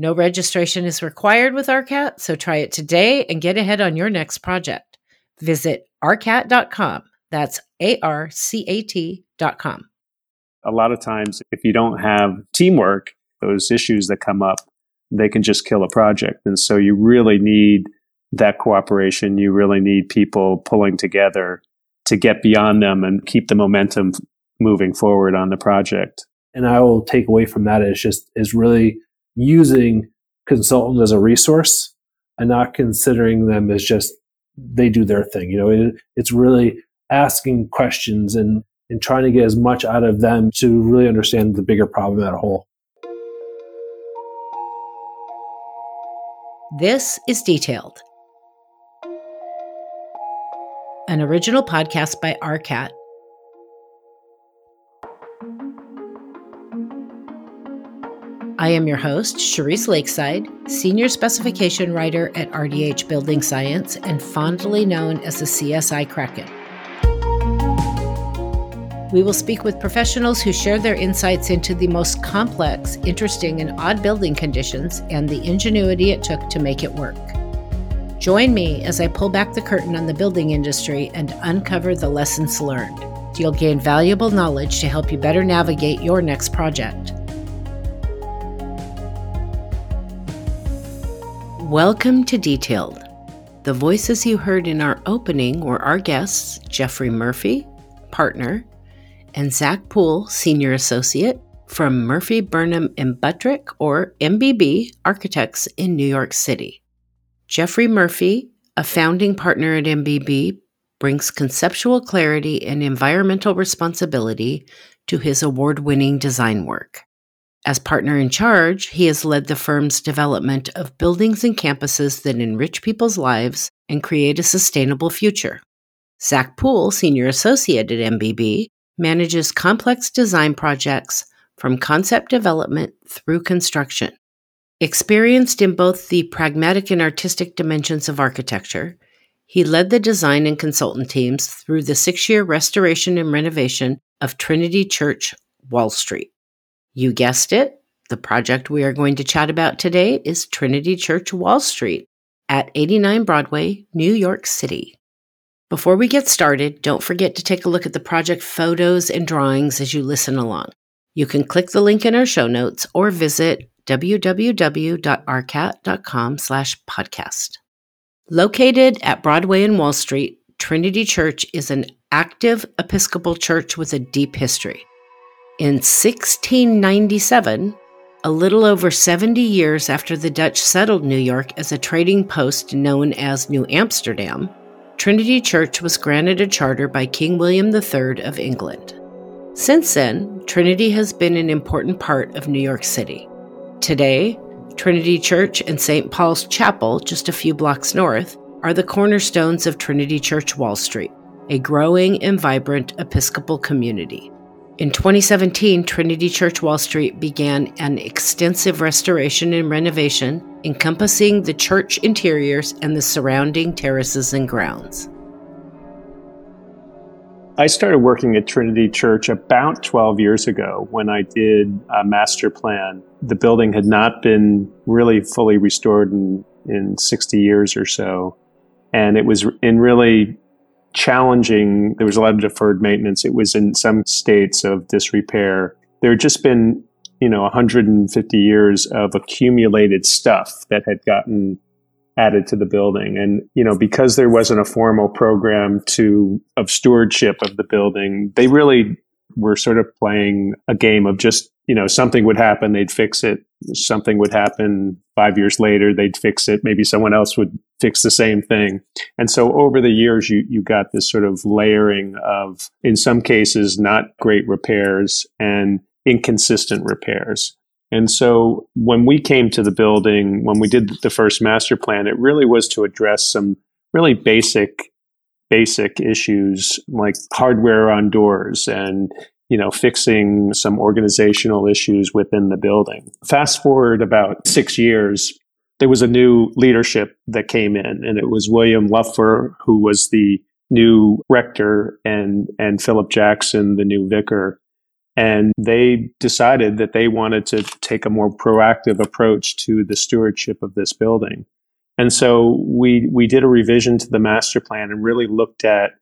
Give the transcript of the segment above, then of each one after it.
No registration is required with ARCAT, so try it today and get ahead on your next project. Visit arcat.com. That's A R C A T.com. A lot of times, if you don't have teamwork, those issues that come up, they can just kill a project. And so you really need that cooperation. You really need people pulling together to get beyond them and keep the momentum moving forward on the project. And I will take away from that is just is really using consultants as a resource and not considering them as just they do their thing. You know, it, it's really asking questions and, and trying to get as much out of them to really understand the bigger problem at a whole. This is Detailed, an original podcast by ARCAT I am your host, Cherise Lakeside, Senior Specification Writer at RDH Building Science and fondly known as the CSI Kraken. We will speak with professionals who share their insights into the most complex, interesting, and odd building conditions and the ingenuity it took to make it work. Join me as I pull back the curtain on the building industry and uncover the lessons learned. You'll gain valuable knowledge to help you better navigate your next project. Welcome to Detailed. The voices you heard in our opening were our guests, Jeffrey Murphy, partner, and Zach Poole, senior associate from Murphy Burnham and Buttrick, or MBB, Architects in New York City. Jeffrey Murphy, a founding partner at MBB, brings conceptual clarity and environmental responsibility to his award winning design work. As partner in charge, he has led the firm's development of buildings and campuses that enrich people's lives and create a sustainable future. Zach Poole, Senior Associate at MBB, manages complex design projects from concept development through construction. Experienced in both the pragmatic and artistic dimensions of architecture, he led the design and consultant teams through the six year restoration and renovation of Trinity Church, Wall Street. You guessed it. The project we are going to chat about today is Trinity Church Wall Street at 89 Broadway, New York City. Before we get started, don't forget to take a look at the project photos and drawings as you listen along. You can click the link in our show notes or visit www.arcat.com slash podcast. Located at Broadway and Wall Street, Trinity Church is an active Episcopal church with a deep history. In 1697, a little over 70 years after the Dutch settled New York as a trading post known as New Amsterdam, Trinity Church was granted a charter by King William III of England. Since then, Trinity has been an important part of New York City. Today, Trinity Church and St. Paul's Chapel, just a few blocks north, are the cornerstones of Trinity Church Wall Street, a growing and vibrant Episcopal community. In 2017, Trinity Church Wall Street began an extensive restoration and renovation encompassing the church interiors and the surrounding terraces and grounds. I started working at Trinity Church about 12 years ago when I did a master plan. The building had not been really fully restored in, in 60 years or so. And it was in really challenging. There was a lot of deferred maintenance. It was in some states of disrepair. There had just been, you know, 150 years of accumulated stuff that had gotten added to the building. And, you know, because there wasn't a formal program to, of stewardship of the building, they really were sort of playing a game of just, you know, something would happen, they'd fix it. Something would happen five years later, they'd fix it. Maybe someone else would fix the same thing. And so over the years, you, you got this sort of layering of, in some cases, not great repairs and inconsistent repairs. And so when we came to the building, when we did the first master plan, it really was to address some really basic, basic issues like hardware on doors and, you know, fixing some organizational issues within the building. Fast forward about six years, there was a new leadership that came in and it was William Lupfer, who was the new rector and, and Philip Jackson, the new vicar. And they decided that they wanted to take a more proactive approach to the stewardship of this building. And so we, we did a revision to the master plan and really looked at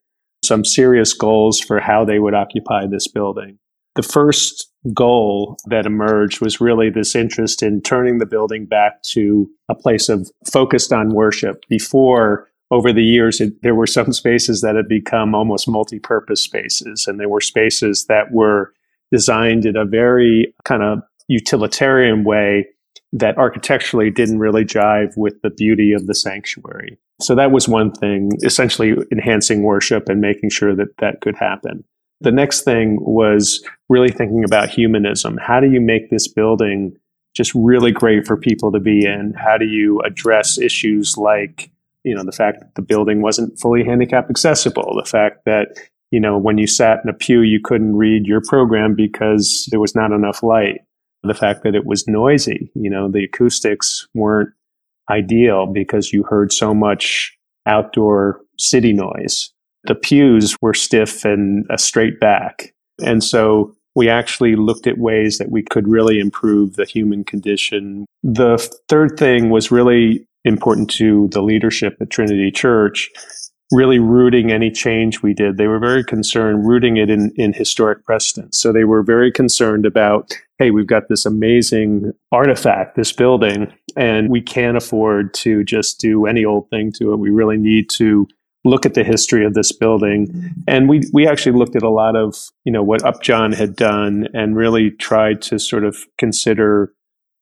some serious goals for how they would occupy this building. The first goal that emerged was really this interest in turning the building back to a place of focused on worship. Before, over the years, it, there were some spaces that had become almost multi purpose spaces, and there were spaces that were designed in a very kind of utilitarian way that architecturally didn't really jive with the beauty of the sanctuary. So that was one thing, essentially enhancing worship and making sure that that could happen. The next thing was really thinking about humanism. How do you make this building just really great for people to be in? How do you address issues like, you know, the fact that the building wasn't fully handicap accessible, the fact that you know, when you sat in a pew, you couldn't read your program because there was not enough light. The fact that it was noisy, you know, the acoustics weren't ideal because you heard so much outdoor city noise. The pews were stiff and a straight back. And so we actually looked at ways that we could really improve the human condition. The third thing was really important to the leadership at Trinity Church really rooting any change we did. They were very concerned rooting it in, in historic precedent. So they were very concerned about, hey, we've got this amazing artifact, this building, and we can't afford to just do any old thing to it. We really need to look at the history of this building. And we we actually looked at a lot of, you know, what Upjohn had done and really tried to sort of consider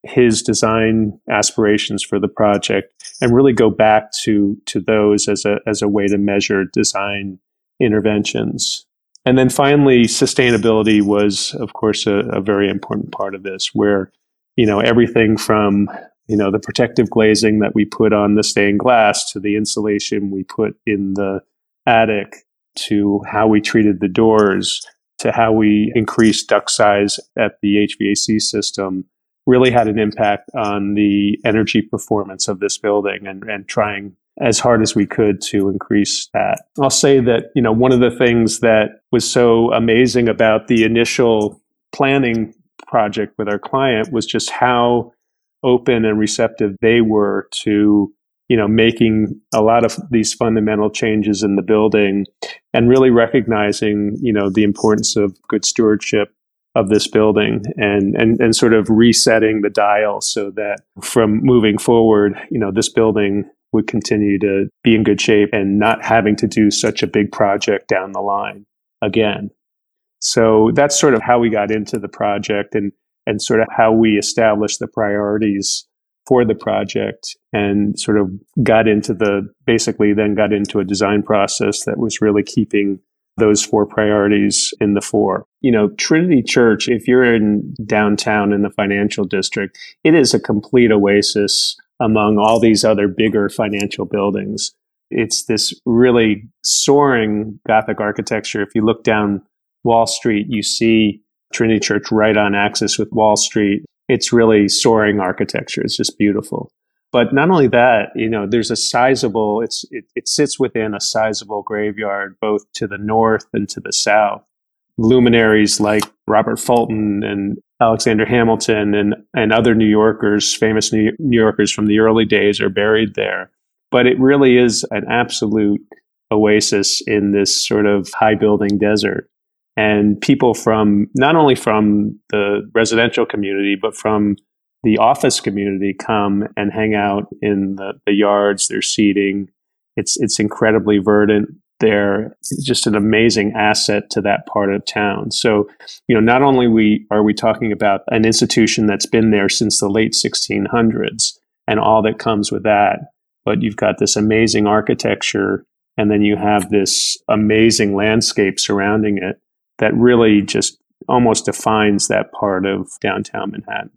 his design aspirations for the project and really go back to to those as a as a way to measure design interventions. And then finally, sustainability was, of course, a, a very important part of this, where you know everything from you know the protective glazing that we put on the stained glass to the insulation we put in the attic to how we treated the doors to how we increased duct size at the HVAC system really had an impact on the energy performance of this building and, and trying as hard as we could to increase that. I'll say that, you know, one of the things that was so amazing about the initial planning project with our client was just how open and receptive they were to you know making a lot of these fundamental changes in the building and really recognizing you know the importance of good stewardship of this building and, and, and sort of resetting the dial so that from moving forward, you know, this building would continue to be in good shape and not having to do such a big project down the line again. So that's sort of how we got into the project and, and sort of how we established the priorities for the project and sort of got into the basically then got into a design process that was really keeping those four priorities in the four. You know, Trinity Church, if you're in downtown in the financial district, it is a complete oasis among all these other bigger financial buildings. It's this really soaring Gothic architecture. If you look down Wall Street, you see Trinity Church right on axis with Wall Street. It's really soaring architecture. It's just beautiful. But not only that, you know, there's a sizable, it's, it, it sits within a sizable graveyard, both to the north and to the south. Luminaries like Robert Fulton and Alexander Hamilton and, and other New Yorkers, famous New, New Yorkers from the early days, are buried there. But it really is an absolute oasis in this sort of high building desert. And people from not only from the residential community, but from the office community come and hang out in the, the yards. There's seating. It's it's incredibly verdant. They're just an amazing asset to that part of town. So, you know, not only we are we talking about an institution that's been there since the late 1600s and all that comes with that, but you've got this amazing architecture and then you have this amazing landscape surrounding it that really just almost defines that part of downtown Manhattan.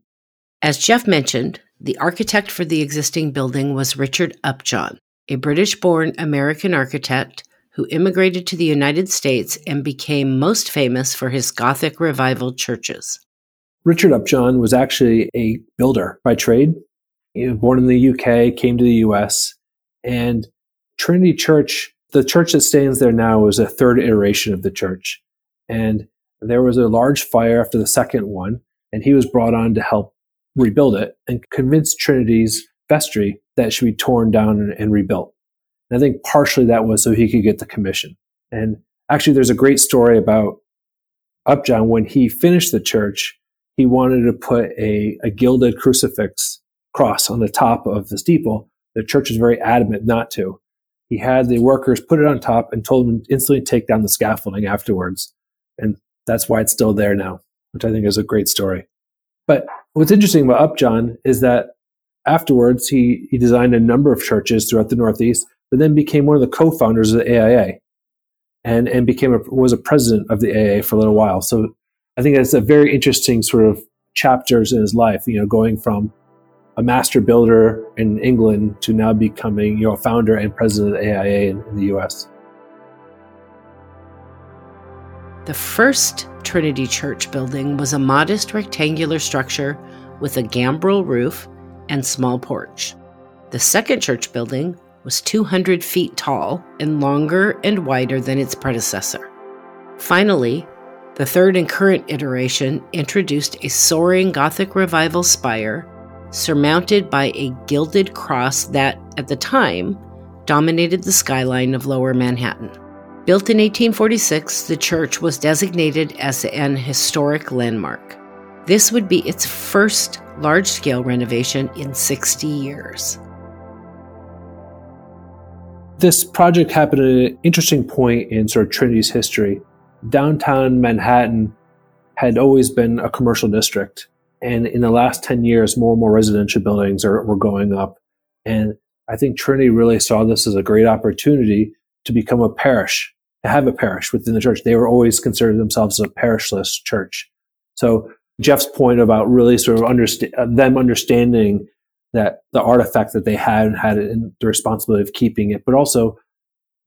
As Jeff mentioned, the architect for the existing building was Richard Upjohn, a British born American architect who immigrated to the United States and became most famous for his Gothic revival churches. Richard Upjohn was actually a builder by trade. He was born in the UK, came to the US, and Trinity Church, the church that stands there now, was a third iteration of the church. And there was a large fire after the second one, and he was brought on to help rebuild it and convince Trinity's vestry that should be torn down and, rebuilt. And I think partially that was so he could get the commission. And actually, there's a great story about Upjohn when he finished the church. He wanted to put a, a gilded crucifix cross on the top of the steeple. The church was very adamant not to. He had the workers put it on top and told them instantly take down the scaffolding afterwards. And that's why it's still there now, which I think is a great story. But what's interesting about Upjohn is that afterwards he, he designed a number of churches throughout the Northeast, but then became one of the co-founders of the AIA and, and became a, was a president of the AIA for a little while. So I think that's a very interesting sort of chapters in his life, you know, going from a master builder in England to now becoming, you know, founder and president of AIA in, in the US. The first Trinity Church building was a modest rectangular structure with a gambrel roof and small porch. The second church building was 200 feet tall and longer and wider than its predecessor. Finally, the third and current iteration introduced a soaring Gothic Revival spire surmounted by a gilded cross that, at the time, dominated the skyline of lower Manhattan. Built in 1846, the church was designated as an historic landmark. This would be its first large scale renovation in 60 years. This project happened at an interesting point in sort of Trinity's history. Downtown Manhattan had always been a commercial district. And in the last 10 years, more and more residential buildings are, were going up. And I think Trinity really saw this as a great opportunity to become a parish, have a parish within the church. They were always considered themselves a parishless church. So Jeff's point about really sort of understand uh, them understanding that the artifact that they had and had in the responsibility of keeping it, but also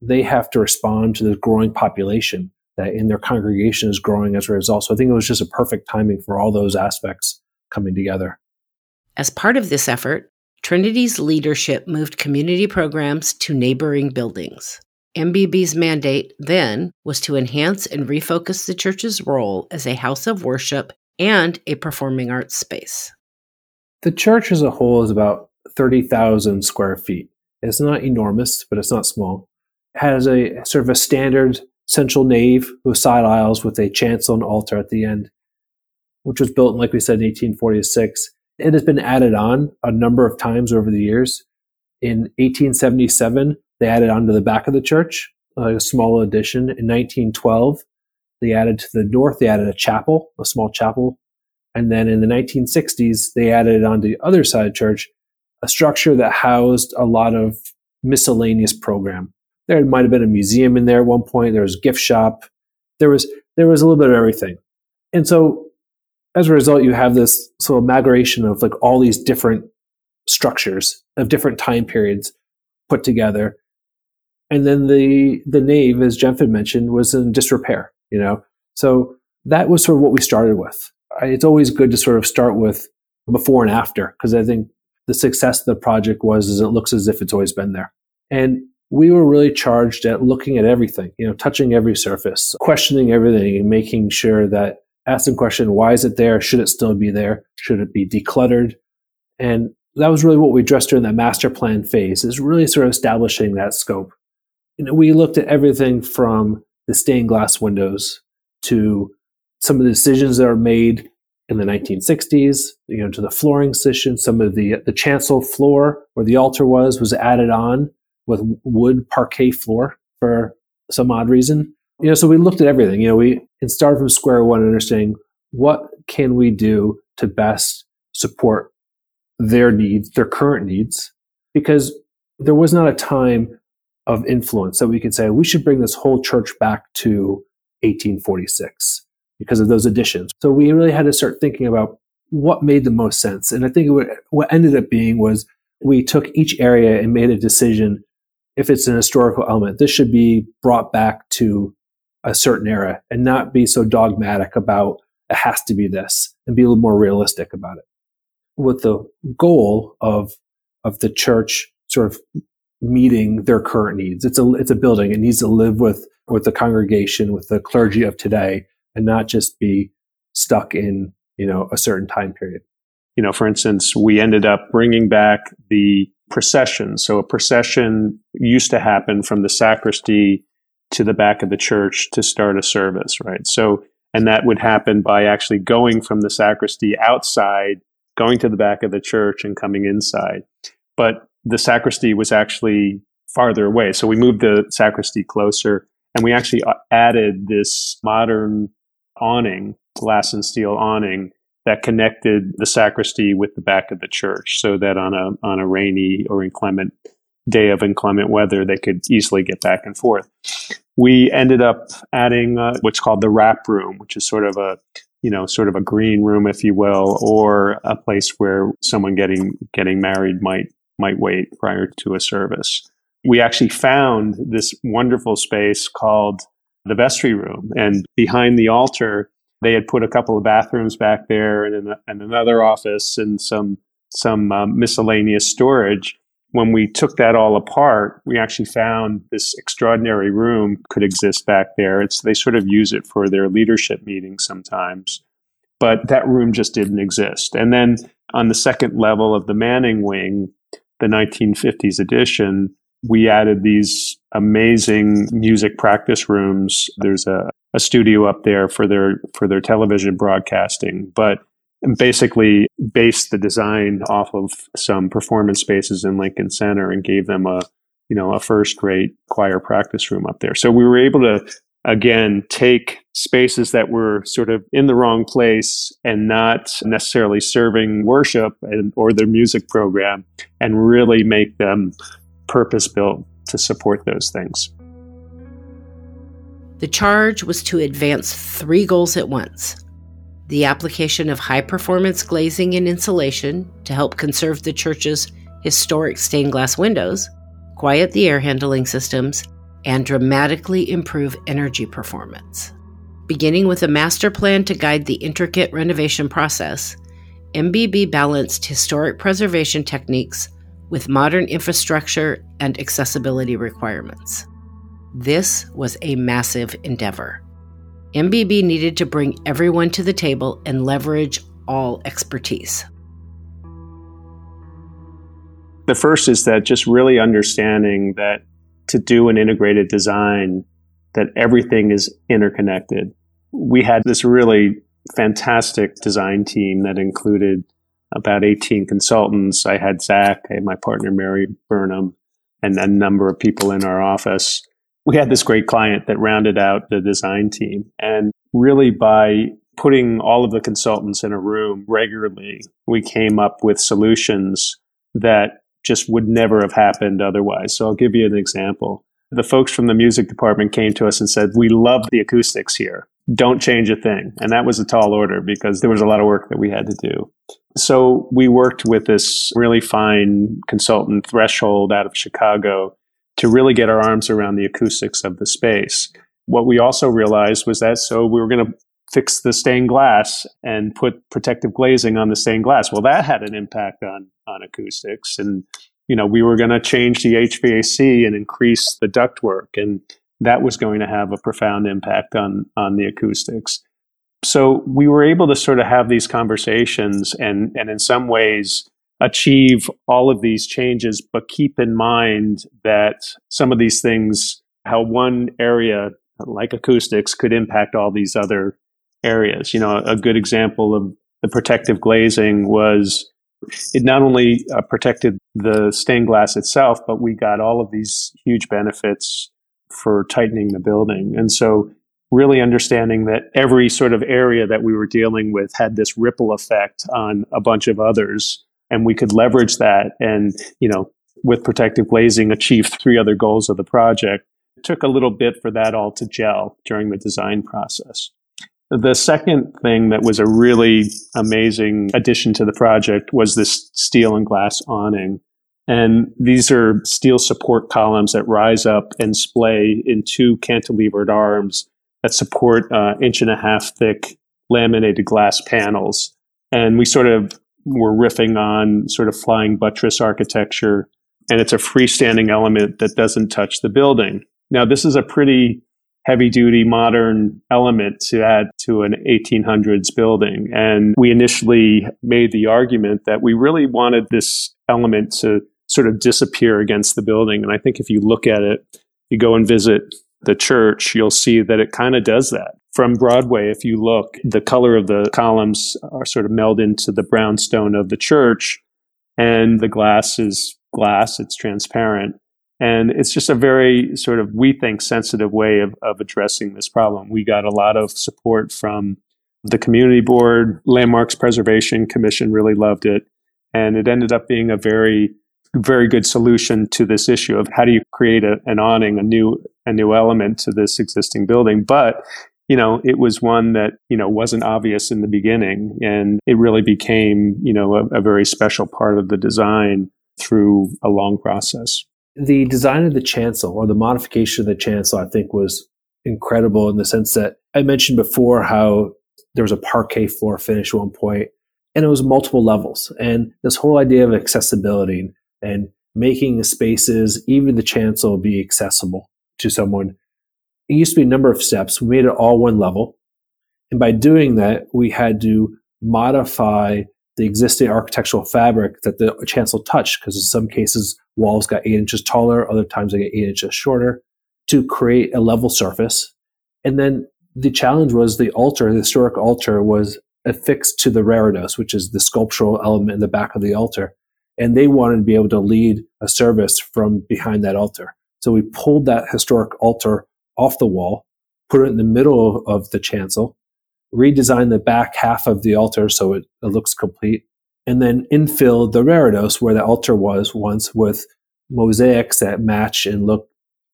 they have to respond to the growing population that in their congregation is growing as a result. So I think it was just a perfect timing for all those aspects coming together. As part of this effort, Trinity's leadership moved community programs to neighboring buildings. MBB's mandate then was to enhance and refocus the church's role as a house of worship and a performing arts space. The church as a whole is about 30,000 square feet. It's not enormous, but it's not small. It has a sort of a standard central nave with side aisles with a chancel and altar at the end, which was built, like we said, in 1846. It has been added on a number of times over the years. In 1877, they added on to the back of the church, uh, a small addition. In 1912, they added to the north, they added a chapel, a small chapel and then in the 1960s, they added on the other side of church a structure that housed a lot of miscellaneous program. There might have been a museum in there at one point. There was a gift shop. There was there was a little bit of everything. And so as a result, you have this sort of amalgamation of like all these different structures of different time periods put together. And then the the nave, as Jeff had mentioned, was in disrepair, you know. So that was sort of what we started with it's always good to sort of start with before and after because I think the success of the project was is it looks as if it's always been there. And we were really charged at looking at everything, you know, touching every surface, questioning everything and making sure that asking question, why is it there? Should it still be there? Should it be decluttered? And that was really what we addressed during that master plan phase is really sort of establishing that scope. And we looked at everything from the stained glass windows to some of the decisions that are made in the 1960s, you know, to the flooring system. Some of the the chancel floor where the altar was was added on with wood parquet floor for some odd reason. You know, so we looked at everything. You know, we and started from square one, understanding what can we do to best support their needs, their current needs, because there was not a time of influence that we could say we should bring this whole church back to 1846 because of those additions. So we really had to start thinking about what made the most sense. And I think what ended up being was we took each area and made a decision if it's an historical element, this should be brought back to a certain era and not be so dogmatic about it has to be this and be a little more realistic about it. With the goal of of the church sort of meeting their current needs. It's a it's a building. It needs to live with with the congregation, with the clergy of today, and not just be stuck in you know a certain time period. You know, for instance, we ended up bringing back the procession. So a procession used to happen from the sacristy to the back of the church to start a service, right? So, and that would happen by actually going from the sacristy outside, going to the back of the church and coming inside. But the sacristy was actually farther away. So we moved the sacristy closer and we actually uh, added this modern awning, glass and steel awning that connected the sacristy with the back of the church so that on a, on a rainy or inclement day of inclement weather, they could easily get back and forth. We ended up adding uh, what's called the wrap room, which is sort of a you know, sort of a green room, if you will, or a place where someone getting getting married might might wait prior to a service. We actually found this wonderful space called the vestry room. And behind the altar, they had put a couple of bathrooms back there and, an, and another office and some, some um, miscellaneous storage. When we took that all apart, we actually found this extraordinary room could exist back there. It's, they sort of use it for their leadership meetings sometimes but that room just didn't exist. And then on the second level of the Manning wing, the 1950s edition, we added these amazing music practice rooms. There's a, a studio up there for their for their television broadcasting, but basically based the design off of some performance spaces in Lincoln Center and gave them a you know a first rate choir practice room up there. So we were able to again take spaces that were sort of in the wrong place and not necessarily serving worship and, or their music program and really make them purpose built to support those things. The charge was to advance three goals at once the application of high performance glazing and insulation to help conserve the church's historic stained glass windows, quiet the air handling systems, and dramatically improve energy performance. Beginning with a master plan to guide the intricate renovation process, MBB balanced historic preservation techniques with modern infrastructure and accessibility requirements. This was a massive endeavor. MBB needed to bring everyone to the table and leverage all expertise. The first is that just really understanding that to do an integrated design that everything is interconnected. We had this really fantastic design team that included about 18 consultants. I had Zach, I had my partner Mary Burnham, and a number of people in our office. We had this great client that rounded out the design team. And really by putting all of the consultants in a room regularly, we came up with solutions that just would never have happened otherwise. So I'll give you an example. The folks from the music department came to us and said, We love the acoustics here. Don't change a thing. And that was a tall order because there was a lot of work that we had to do. So we worked with this really fine consultant threshold out of Chicago to really get our arms around the acoustics of the space. What we also realized was that so we were going to fix the stained glass and put protective glazing on the stained glass. Well, that had an impact on on acoustics, and you know we were going to change the HVAC and increase the ductwork, and that was going to have a profound impact on on the acoustics. So we were able to sort of have these conversations, and and in some ways achieve all of these changes, but keep in mind that some of these things, how one area like acoustics could impact all these other areas. You know, a good example of the protective glazing was it not only uh, protected the stained glass itself, but we got all of these huge benefits for tightening the building. And so, really understanding that every sort of area that we were dealing with had this ripple effect on a bunch of others, and we could leverage that and, you know, with protective glazing, achieve three other goals of the project. It took a little bit for that all to gel during the design process. The second thing that was a really amazing addition to the project was this steel and glass awning. And these are steel support columns that rise up and splay in two cantilevered arms that support uh, inch and a half thick laminated glass panels. And we sort of were riffing on sort of flying buttress architecture. And it's a freestanding element that doesn't touch the building. Now, this is a pretty heavy duty modern element to add to an 1800s building. And we initially made the argument that we really wanted this element to sort of disappear against the building. And I think if you look at it, you go and visit the church, you'll see that it kind of does that. From Broadway, if you look, the color of the columns are sort of meld into the brownstone of the church, and the glass is glass, it's transparent. And it's just a very sort of, we think, sensitive way of, of addressing this problem. We got a lot of support from the community board, Landmarks Preservation Commission really loved it. And it ended up being a very, very good solution to this issue of how do you create a, an awning, a new, a new element to this existing building. But you know, it was one that, you know, wasn't obvious in the beginning. And it really became, you know, a, a very special part of the design through a long process the design of the chancel or the modification of the chancel, I think, was incredible in the sense that I mentioned before how there was a parquet floor finish at one point, and it was multiple levels. And this whole idea of accessibility and making the spaces, even the chancel, be accessible to someone. It used to be a number of steps. We made it all one level. And by doing that, we had to modify the existing architectural fabric that the chancel touched, because in some cases walls got eight inches taller, other times they get eight inches shorter, to create a level surface. And then the challenge was the altar, the historic altar was affixed to the reredos, which is the sculptural element in the back of the altar. And they wanted to be able to lead a service from behind that altar. So we pulled that historic altar off the wall, put it in the middle of the chancel, redesigned the back half of the altar so it, it looks complete, and then infill the reredos where the altar was once with mosaics that match and look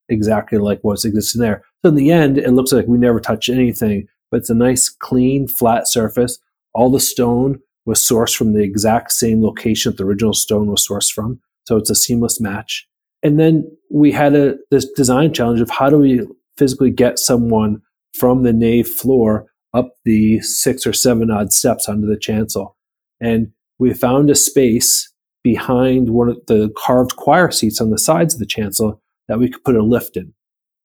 exactly like what's existing there. So in the end, it looks like we never touched anything, but it's a nice, clean, flat surface. All the stone was sourced from the exact same location that the original stone was sourced from. So it's a seamless match. And then we had a this design challenge of how do we physically get someone from the nave floor up the six or seven odd steps onto the chancel. And we found a space behind one of the carved choir seats on the sides of the chancel that we could put a lift in.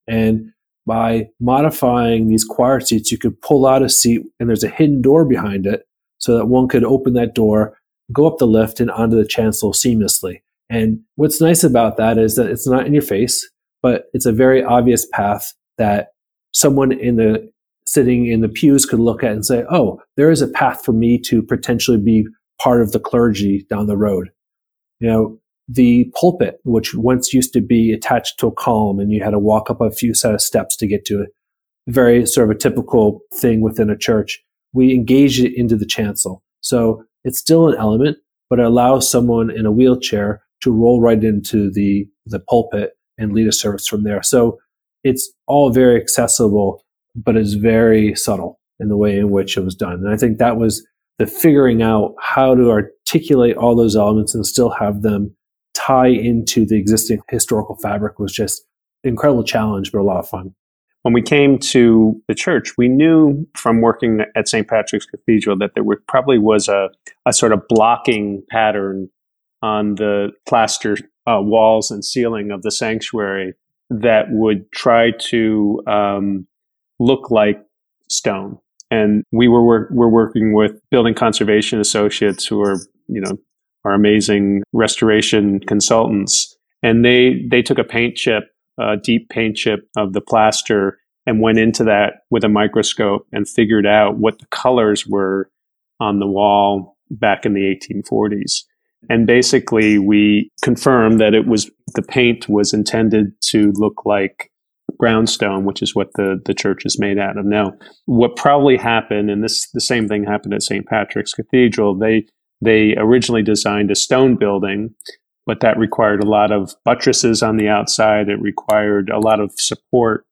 And by modifying these choir seats, you could pull out a seat and there's a hidden door behind it so that one could open that door, go up the lift and onto the chancel seamlessly. And what's nice about that is that it's not in your face, but it's a very obvious path that someone in the sitting in the pews could look at and say, oh, there is a path for me to potentially be part of the clergy down the road. You know, the pulpit, which once used to be attached to a column and you had to walk up a few set of steps to get to it, very sort of a typical thing within a church. We engage it into the chancel. So it's still an element, but it allows someone in a wheelchair to roll right into the, the pulpit and lead a service from there. So it's all very accessible, but it's very subtle in the way in which it was done. And I think that was the figuring out how to articulate all those elements and still have them tie into the existing historical fabric was just incredible challenge, but a lot of fun. When we came to the church, we knew from working at St. Patrick's Cathedral that there were, probably was a, a sort of blocking pattern on the plaster uh, walls and ceiling of the sanctuary that would try to um, look like stone. And we were work, we're working with building conservation associates who are, you know, are amazing restoration consultants. And they, they took a paint chip, a deep paint chip of the plaster and went into that with a microscope and figured out what the colors were on the wall back in the 1840s. And basically, we confirmed that it was the paint was intended to look like brownstone, which is what the, the church is made out of. Now, what probably happened, and this the same thing happened at St. Patrick's Cathedral, they they originally designed a stone building, but that required a lot of buttresses on the outside. It required a lot of support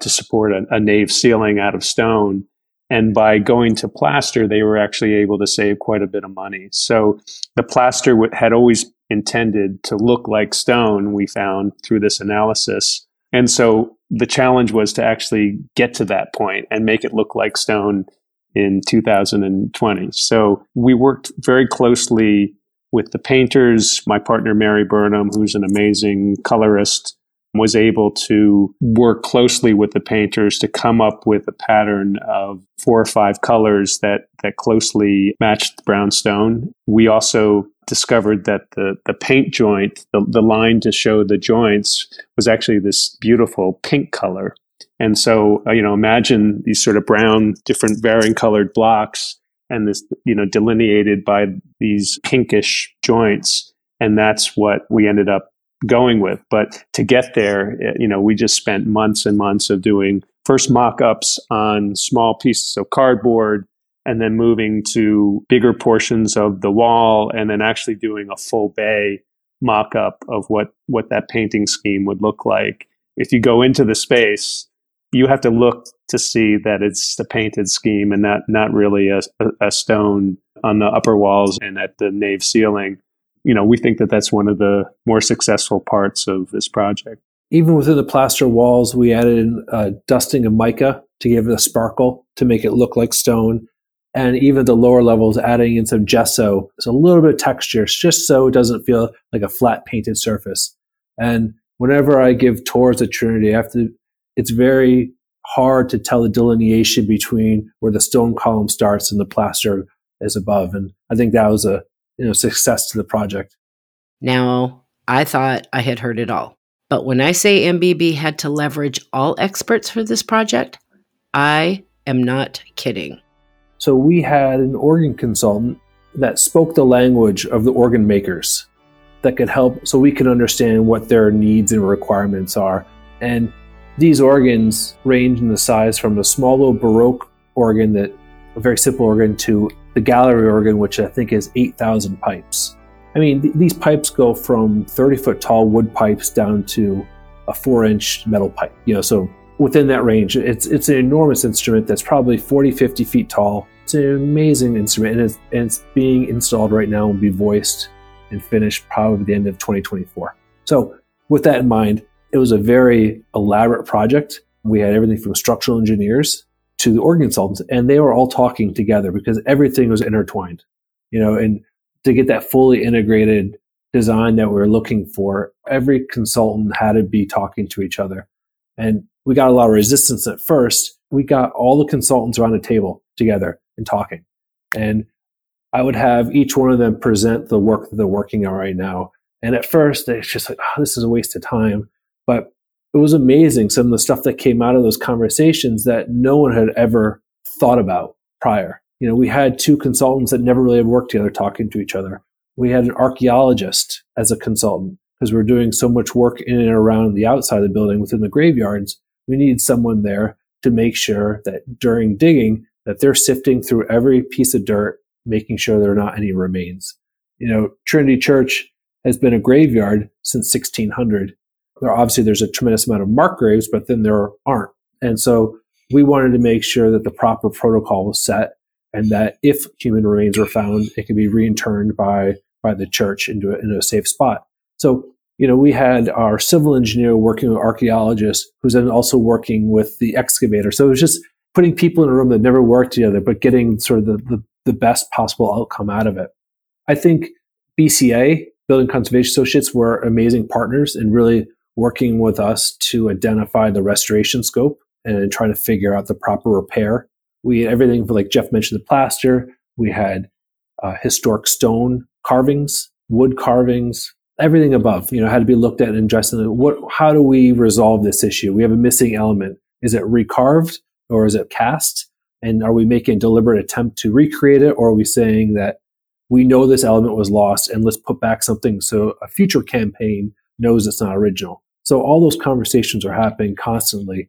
to support a, a nave ceiling out of stone. And by going to plaster, they were actually able to save quite a bit of money. So the plaster w- had always intended to look like stone, we found through this analysis. And so the challenge was to actually get to that point and make it look like stone in 2020. So we worked very closely with the painters. My partner, Mary Burnham, who's an amazing colorist, was able to work closely with the painters to come up with a pattern of four or five colors that, that closely matched brownstone. We also discovered that the, the paint joint, the, the line to show the joints, was actually this beautiful pink color. And so, uh, you know, imagine these sort of brown, different varying colored blocks and this, you know, delineated by these pinkish joints. And that's what we ended up going with. But to get there, eh, you know, we just spent months and months of doing first mock ups on small pieces of cardboard and then moving to bigger portions of the wall and then actually doing a full bay mock up of what, what that painting scheme would look like. If you go into the space, you have to look to see that it's the painted scheme and not, not really a, a stone on the upper walls and at the nave ceiling you know, we think that that's one of the more successful parts of this project. Even within the plaster walls, we added in uh, dusting of mica to give it a sparkle to make it look like stone. And even the lower levels, adding in some gesso, so a little bit of texture, just so it doesn't feel like a flat painted surface. And whenever I give tours at Trinity, I have to, it's very hard to tell the delineation between where the stone column starts and the plaster is above. And I think that was a you know success to the project. Now, I thought I had heard it all. But when I say MBB had to leverage all experts for this project, I am not kidding. So we had an organ consultant that spoke the language of the organ makers that could help so we could understand what their needs and requirements are. And these organs range in the size from a small little Baroque organ that a very simple organ to the gallery organ, which I think is 8,000 pipes. I mean, th- these pipes go from 30 foot tall wood pipes down to a four inch metal pipe. You know, so within that range, it's it's an enormous instrument that's probably 40, 50 feet tall. It's an amazing instrument, and it's, and it's being installed right now and be voiced and finished probably the end of 2024. So, with that in mind, it was a very elaborate project. We had everything from structural engineers to the organ consultants and they were all talking together because everything was intertwined, you know, and to get that fully integrated design that we were looking for, every consultant had to be talking to each other. And we got a lot of resistance at first. We got all the consultants around a table together and talking. And I would have each one of them present the work that they're working on right now. And at first, it's just like, oh, this is a waste of time. But it was amazing some of the stuff that came out of those conversations that no one had ever thought about prior. You know, we had two consultants that never really had worked together talking to each other. We had an archaeologist as a consultant because we are doing so much work in and around the outside of the building within the graveyards. We needed someone there to make sure that during digging that they're sifting through every piece of dirt, making sure there are not any remains. You know, Trinity Church has been a graveyard since 1600 there obviously there's a tremendous amount of mark graves, but then there aren't. And so we wanted to make sure that the proper protocol was set and that if human remains were found, it could be reinterned by by the church into a, into a safe spot. So you know, we had our civil engineer working with archaeologists, who's then also working with the excavator. So it was just putting people in a room that never worked together, but getting sort of the, the, the best possible outcome out of it. I think BCA, Building Conservation Associates, were amazing partners and really working with us to identify the restoration scope and trying to figure out the proper repair. We had everything for, like Jeff mentioned, the plaster. We had uh, historic stone carvings, wood carvings, everything above. You know, had to be looked at and addressed. What? How do we resolve this issue? We have a missing element. Is it recarved or is it cast? And are we making a deliberate attempt to recreate it, or are we saying that we know this element was lost and let's put back something so a future campaign knows it's not original? So all those conversations are happening constantly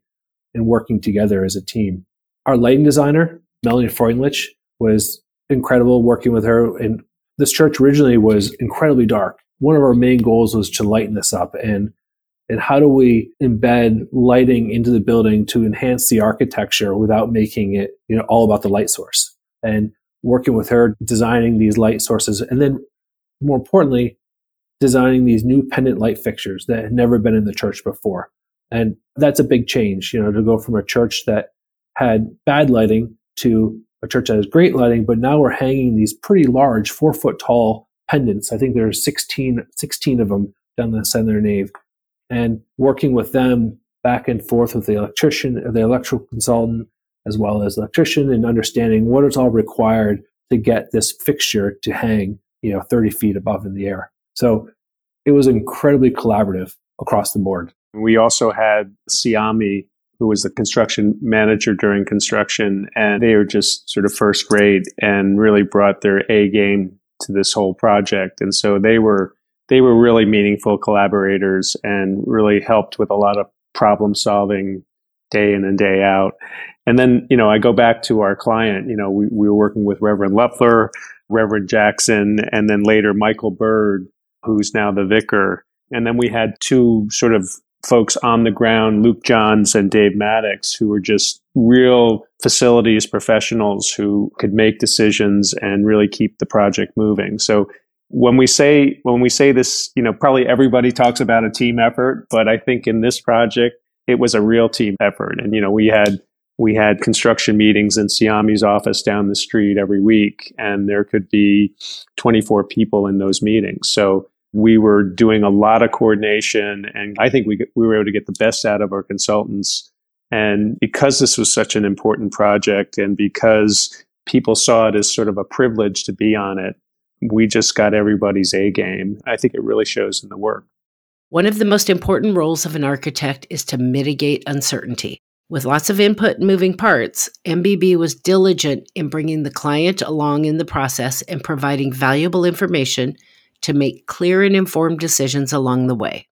and working together as a team. Our lighting designer, Melanie Freundlich, was incredible working with her. And this church originally was incredibly dark. One of our main goals was to lighten this up and and how do we embed lighting into the building to enhance the architecture without making it you know all about the light source and working with her designing these light sources and then more importantly designing these new pendant light fixtures that had never been in the church before. And that's a big change you know to go from a church that had bad lighting to a church that has great lighting but now we're hanging these pretty large four foot tall pendants. I think there's 16, 16 of them down the center nave and working with them back and forth with the electrician, the electrical consultant, as well as electrician, and understanding what is all required to get this fixture to hang, you know, 30 feet above in the air. So it was incredibly collaborative across the board. We also had Sciame, who was the construction manager during construction, and they were just sort of first grade and really brought their A game to this whole project. And so they were they were really meaningful collaborators and really helped with a lot of problem solving day in and day out. And then, you know, I go back to our client, you know, we, we were working with Reverend Lupfer, Reverend Jackson, and then later Michael Bird, who's now the vicar. And then we had two sort of folks on the ground, Luke Johns and Dave Maddox, who were just real facilities professionals who could make decisions and really keep the project moving. So when we say when we say this, you know, probably everybody talks about a team effort, but I think in this project it was a real team effort. And you know, we had we had construction meetings in Sciame's office down the street every week, and there could be 24 people in those meetings. So we were doing a lot of coordination, and I think we we were able to get the best out of our consultants. And because this was such an important project, and because people saw it as sort of a privilege to be on it, we just got everybody's A game. I think it really shows in the work. One of the most important roles of an architect is to mitigate uncertainty. With lots of input and moving parts, MBB was diligent in bringing the client along in the process and providing valuable information to make clear and informed decisions along the way.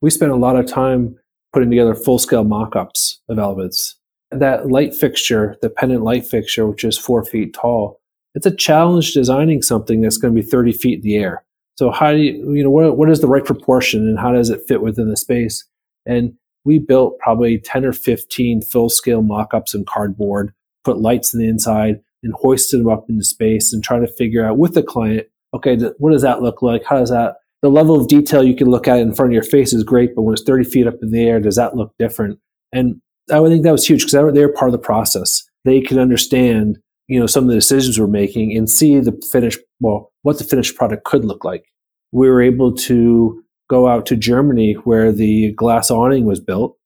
We spent a lot of time putting together full scale mock ups of elements. That light fixture, the pendant light fixture, which is four feet tall, it's a challenge designing something that's going to be 30 feet in the air. So how do you, you know, what, what is the right proportion and how does it fit within the space? And we built probably 10 or 15 full scale mock-ups in cardboard, put lights in the inside and hoisted them up into space and trying to figure out with the client, okay, what does that look like? How does that, the level of detail you can look at in front of your face is great, but when it's 30 feet up in the air, does that look different? And I would think that was huge because they were part of the process. They can understand you know some of the decisions we're making and see the finished well what the finished product could look like we were able to go out to germany where the glass awning was built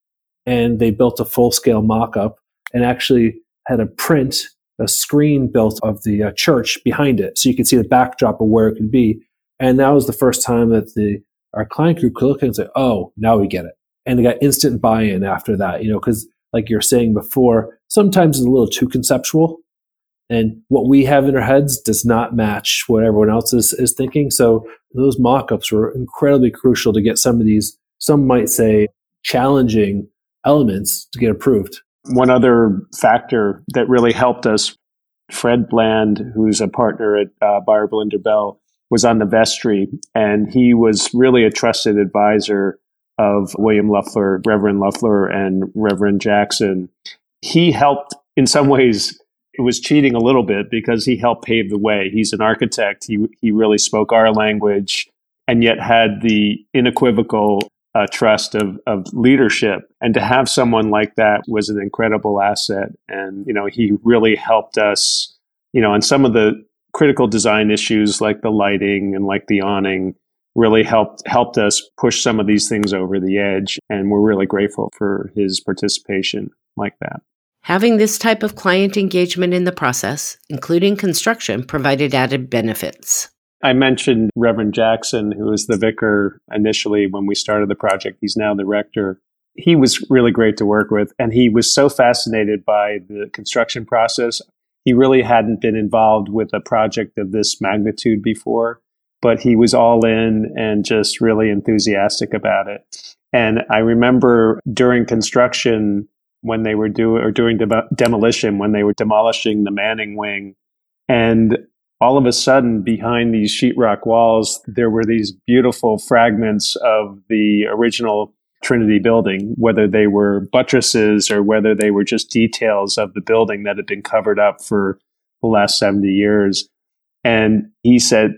and they built a full scale mock-up and actually had a print a screen built of the uh, church behind it so you could see the backdrop of where it could be. And that was the first time that the our client group could look and say oh now we get it. And they got instant buy-in after that you know because like you're saying before sometimes it's a little too conceptual and what we have in our heads does not match what everyone else is, is thinking. So those mock-ups were incredibly crucial to get some of these, some might say, challenging elements to get approved. One other factor that really helped us, Fred Bland, who's a partner at uh, Beyer Blinder Belle, was on the vestry, and he was really a trusted advisor of William Lupfer, Reverend Lupfer, and Reverend Jackson. He helped, in some ways, was cheating a little bit because he helped pave the way. He's an architect. He he really spoke our language, and yet had the unequivocal uh, trust of of leadership. And to have someone like that was an incredible asset. And you know, he really helped us. You know, on some of the critical design issues like the lighting and like the awning really helped helped us push some of these things over the edge and we're really grateful for his participation like that Having this type of client engagement in the process, including construction, provided added benefits. I mentioned Reverend Jackson, who was the vicar initially when we started the project. He's now the rector. he was really great to work with. And he was so fascinated by the construction process. He really hadn't been involved with a project of this magnitude before, but he was all in and just really enthusiastic about it. And I remember during construction, when they were doing, or during de- demolition, when they were demolishing the Manning wing, and all of a sudden, behind these sheetrock walls, there were these beautiful fragments of the original Trinity building, whether they were buttresses or whether they were just details of the building that had been covered up for the last 70 years. And he said,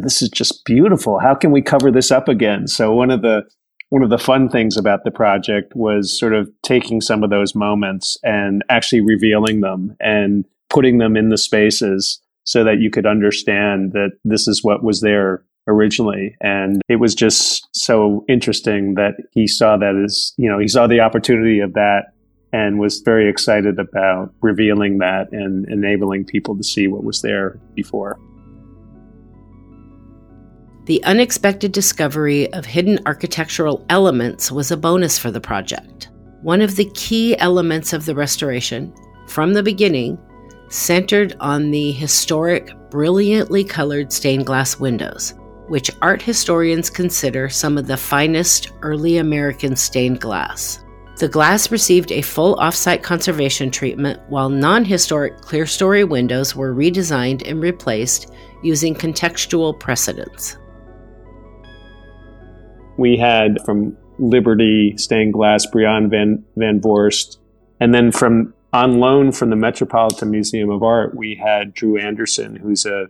this is just beautiful. How can we cover this up again? So one of the one of the fun things about the project was sort of taking some of those moments and actually revealing them and putting them in the spaces so that you could understand that this is what was there originally. And it was just so interesting that he saw that as, you know, he saw the opportunity of that and was very excited about revealing that and enabling people to see what was there before. The unexpected discovery of hidden architectural elements was a bonus for the project. One of the key elements of the restoration, from the beginning, centered on the historic, brilliantly colored stained glass windows, which art historians consider some of the finest early American stained glass. The glass received a full offsite conservation treatment, while non historic clerestory windows were redesigned and replaced using contextual precedents. We had from Liberty stained glass, Brion Van, Van Voorst, and then from on loan from the Metropolitan Museum of Art, we had Drew Anderson, who's a,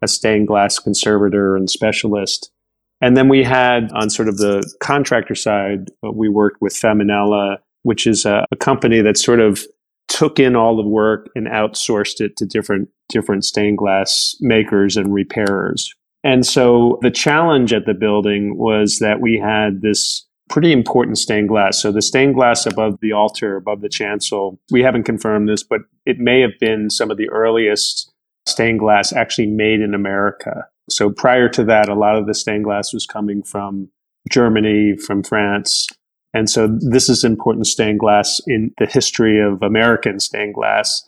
a stained glass conservator and specialist. And then we had on sort of the contractor side, uh, we worked with Femenella, which is a, a company that sort of took in all the work and outsourced it to different different stained glass makers and repairers. And so the challenge at the building was that we had this pretty important stained glass. So the stained glass above the altar, above the chancel, we haven't confirmed this, but it may have been some of the earliest stained glass actually made in America. So prior to that, a lot of the stained glass was coming from Germany, from France. And so this is important stained glass in the history of American stained glass.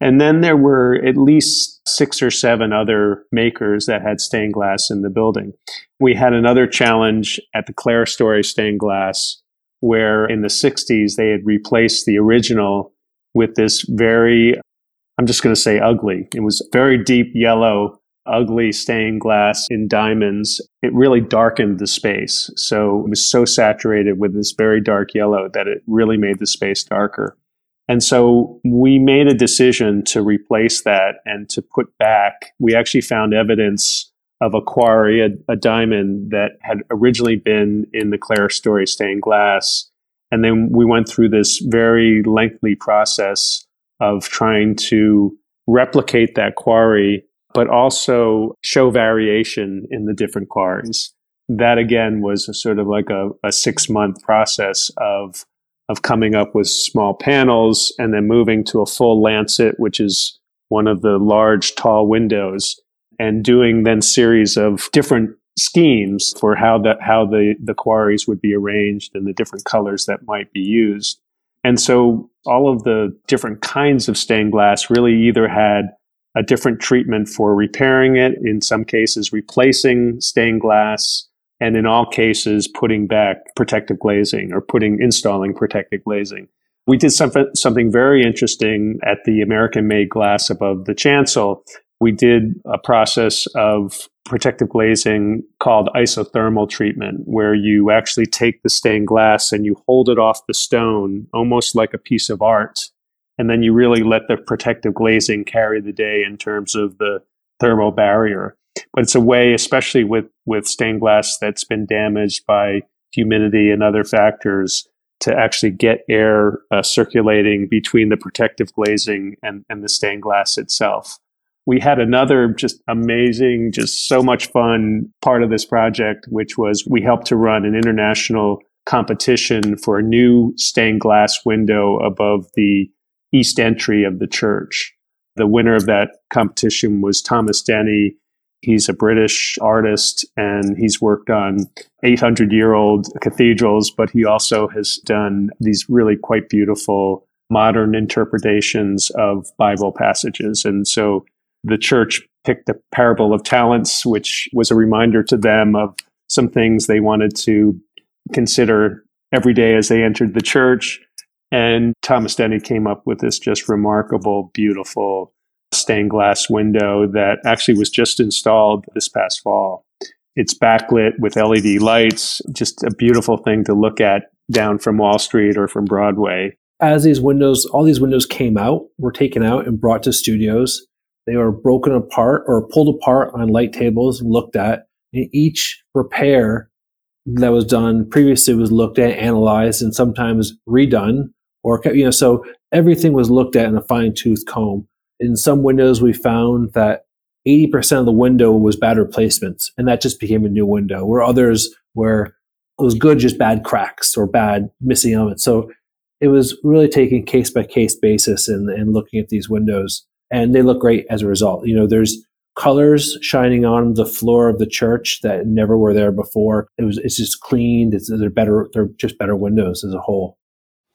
And then there were at least six or seven other makers that had stained glass in the building. We had another challenge at the Clerestory stained glass, where in the 60s they had replaced the original with this very, I'm just going to say ugly. It was very deep yellow, ugly stained glass in diamonds. It really darkened the space. So it was so saturated with this very dark yellow that it really made the space darker. And so we made a decision to replace that and to put back. We actually found evidence of a quarry, a, a diamond that had originally been in the Clerestory stained glass. And then we went through this very lengthy process of trying to replicate that quarry, but also show variation in the different quarries. That again was a sort of like a, a six month process of of coming up with small panels and then moving to a full lancet, which is one of the large tall windows, and doing then series of different schemes for how the how the the quarries would be arranged and the different colors that might be used. And so all of the different kinds of stained glass really either had a different treatment for repairing it, in some cases replacing stained glass, and in all cases putting back protective glazing or putting installing protective glazing. We did something something very interesting at the American made glass above the chancel. We did a process of protective glazing called isothermal treatment, where you actually take the stained glass and you hold it off the stone almost like a piece of art. And then you really let the protective glazing carry the day in terms of the thermal barrier but it's a way, especially with with stained glass that's been damaged by humidity and other factors, to actually get air uh, circulating between the protective glazing and, and the stained glass itself. We had another just amazing, just so much fun part of this project, which was we helped to run an international competition for a new stained glass window above the east entry of the church. The winner of that competition was Thomas Denny He's a British artist and he's worked on 800 year old cathedrals, but he also has done these really quite beautiful modern interpretations of Bible passages. And so the church picked the parable of talents, which was a reminder to them of some things they wanted to consider every day as they entered the church. And Thomas Denny came up with this just remarkable, beautiful stained glass window that actually was just installed this past fall. It's backlit with LED lights, just a beautiful thing to look at down from Wall Street or from Broadway. As these windows, all these windows came out, were taken out and brought to studios. They were broken apart or pulled apart on light tables, looked at, and each repair that was done previously was looked at, analyzed, and sometimes redone. Or you know, so everything was looked at in a fine tooth comb in some windows, we found that 80% of the window was bad replacements, and that just became a new window. Where others where it was good, just bad cracks or bad missing elements. So it was really taking case by case basis and, and looking at these windows, and they look great as a result. You know, there's colors shining on the floor of the church that never were there before. It was it's just cleaned. It's, they're better. They're just better windows as a whole.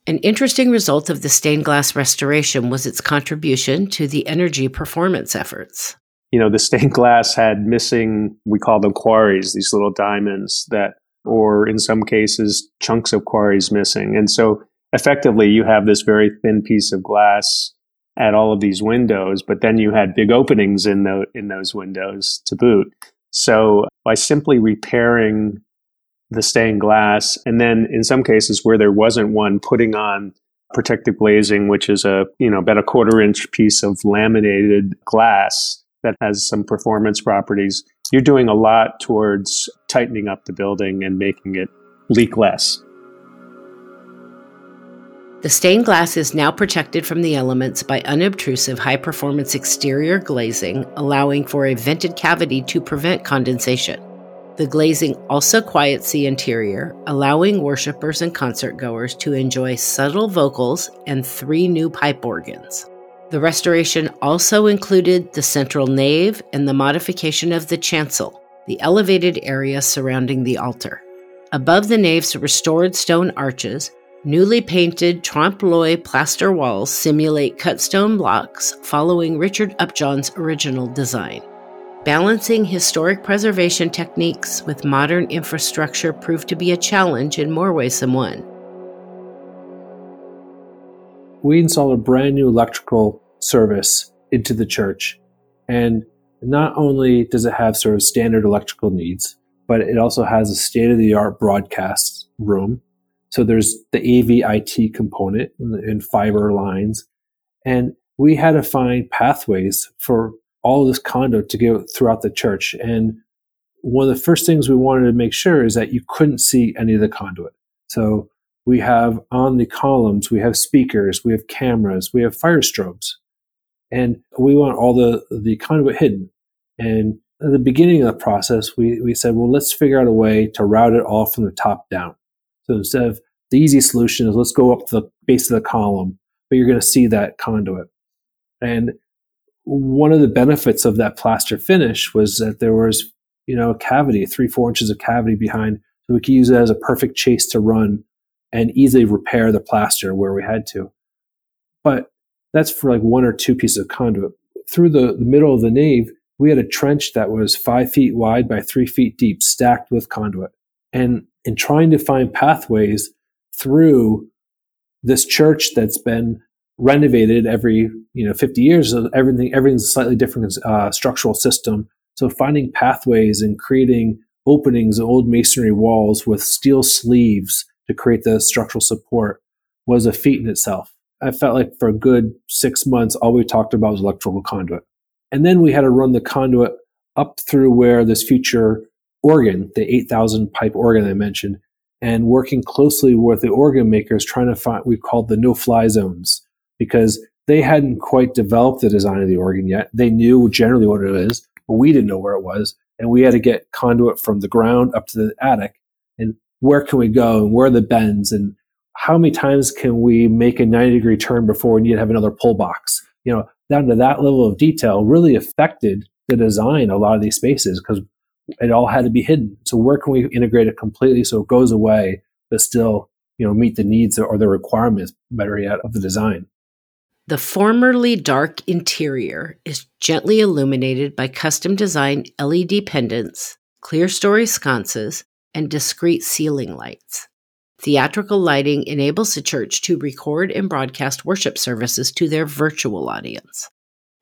An interesting result of the stained glass restoration was its contribution to the energy performance efforts. You know, the stained glass had missing, we call them quarries, these little diamonds that, or in some cases, chunks of quarries missing. And so effectively, you have this very thin piece of glass at all of these windows, but then you had big openings in, the, in those windows to boot. So by simply repairing the stained glass. And then in some cases where there wasn't one, putting on protective glazing, which is a, you know, about a quarter inch piece of laminated glass that has some performance properties. You're doing a lot towards tightening up the building and making it leak less. The stained glass is now protected from the elements by unobtrusive high performance exterior glazing, allowing for a vented cavity to prevent condensation. The glazing also quiets the interior, allowing worshippers and concert goers to enjoy subtle vocals and three new pipe organs. The restoration also included the central nave and the modification of the chancel, the elevated area surrounding the altar. Above the nave's restored stone arches, newly painted trompe l'oeil plaster walls simulate cut stone blocks following Richard Upjohn's original design. Balancing historic preservation techniques with modern infrastructure proved to be a challenge in more ways than one. We installed a brand new electrical service into the church. And not only does it have sort of standard electrical needs, but it also has a state of the art broadcast room. So there's the AVIT component and fiber lines. And we had to find pathways for all this conduit to go throughout the church. And one of the first things we wanted to make sure is that you couldn't see any of the conduit. So we have on the columns, we have speakers, we have cameras, we have fire strobes, and we want all the, the conduit hidden. And at the beginning of the process, we, we said, well, let's figure out a way to route it all from the top down. So instead of the easy solution is let's go up to the base of the column, but you're going to see that conduit. And one of the benefits of that plaster finish was that there was, you know, a cavity, three, four inches of cavity behind. So we could use it as a perfect chase to run and easily repair the plaster where we had to. But that's for like one or two pieces of conduit. Through the, the middle of the nave, we had a trench that was five feet wide by three feet deep, stacked with conduit. And in trying to find pathways through this church that's been renovated every you know 50 years so everything everything's a slightly different uh, structural system. So finding pathways and creating openings in old masonry walls with steel sleeves to create the structural support was a feat in itself. I felt like for a good six months all we talked about was electrical conduit. And then we had to run the conduit up through where this future organ the 8000 pipe organ i mentioned and working closely with the organ makers trying to find we called the no fly zones because they hadn't quite developed the design of the organ yet. They knew generally what it is, but we didn't know where it was. And we had to get conduit from the ground up to the attic. And where can we go? And where are the bends? And how many times can we make a 90 degree turn before we need to have another pull box? You know, down to that level of detail really affected the design a lot of these spaces because it all had to be hidden. So where can we integrate it completely so it goes away, but still, you know, meet the needs or the requirements, better yet, of the design? The formerly dark interior is gently illuminated by custom designed LED pendants, clerestory sconces, and discreet ceiling lights. Theatrical lighting enables the church to record and broadcast worship services to their virtual audience.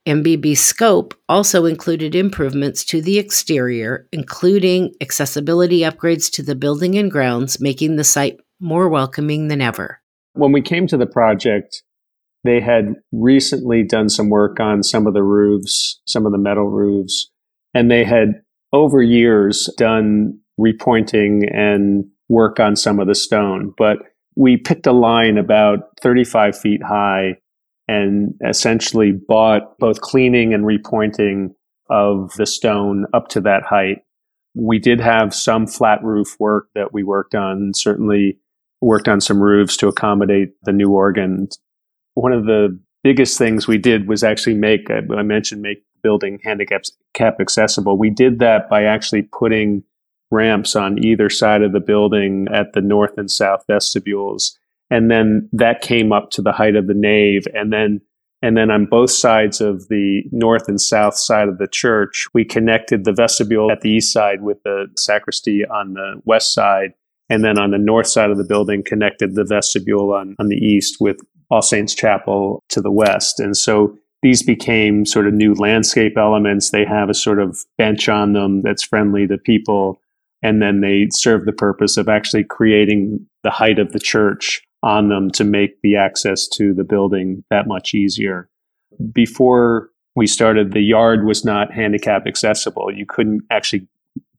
MBB Scope also included improvements to the exterior, including accessibility upgrades to the building and grounds, making the site more welcoming than ever. When we came to the project, they had recently done some work on some of the roofs, some of the metal roofs, and they had over years done repointing and work on some of the stone. But we picked a line about 35 feet high and essentially bought both cleaning and repointing of the stone up to that height. We did have some flat roof work that we worked on, certainly worked on some roofs to accommodate the new organ. One of the biggest things we did was actually make, uh, I mentioned, make building handicap accessible. We did that by actually putting ramps on either side of the building at the north and south vestibules and then that came up to the height of the nave and then and then on both sides of the north and south side of the church we connected the vestibule at the east side with the sacristy on the west side and then on the north side of the building connected the vestibule on, on the east with all saints chapel to the west and so these became sort of new landscape elements they have a sort of bench on them that's friendly to people and then they serve the purpose of actually creating the height of the church on them to make the access to the building that much easier. Before we started, the yard was not handicap accessible. You couldn't actually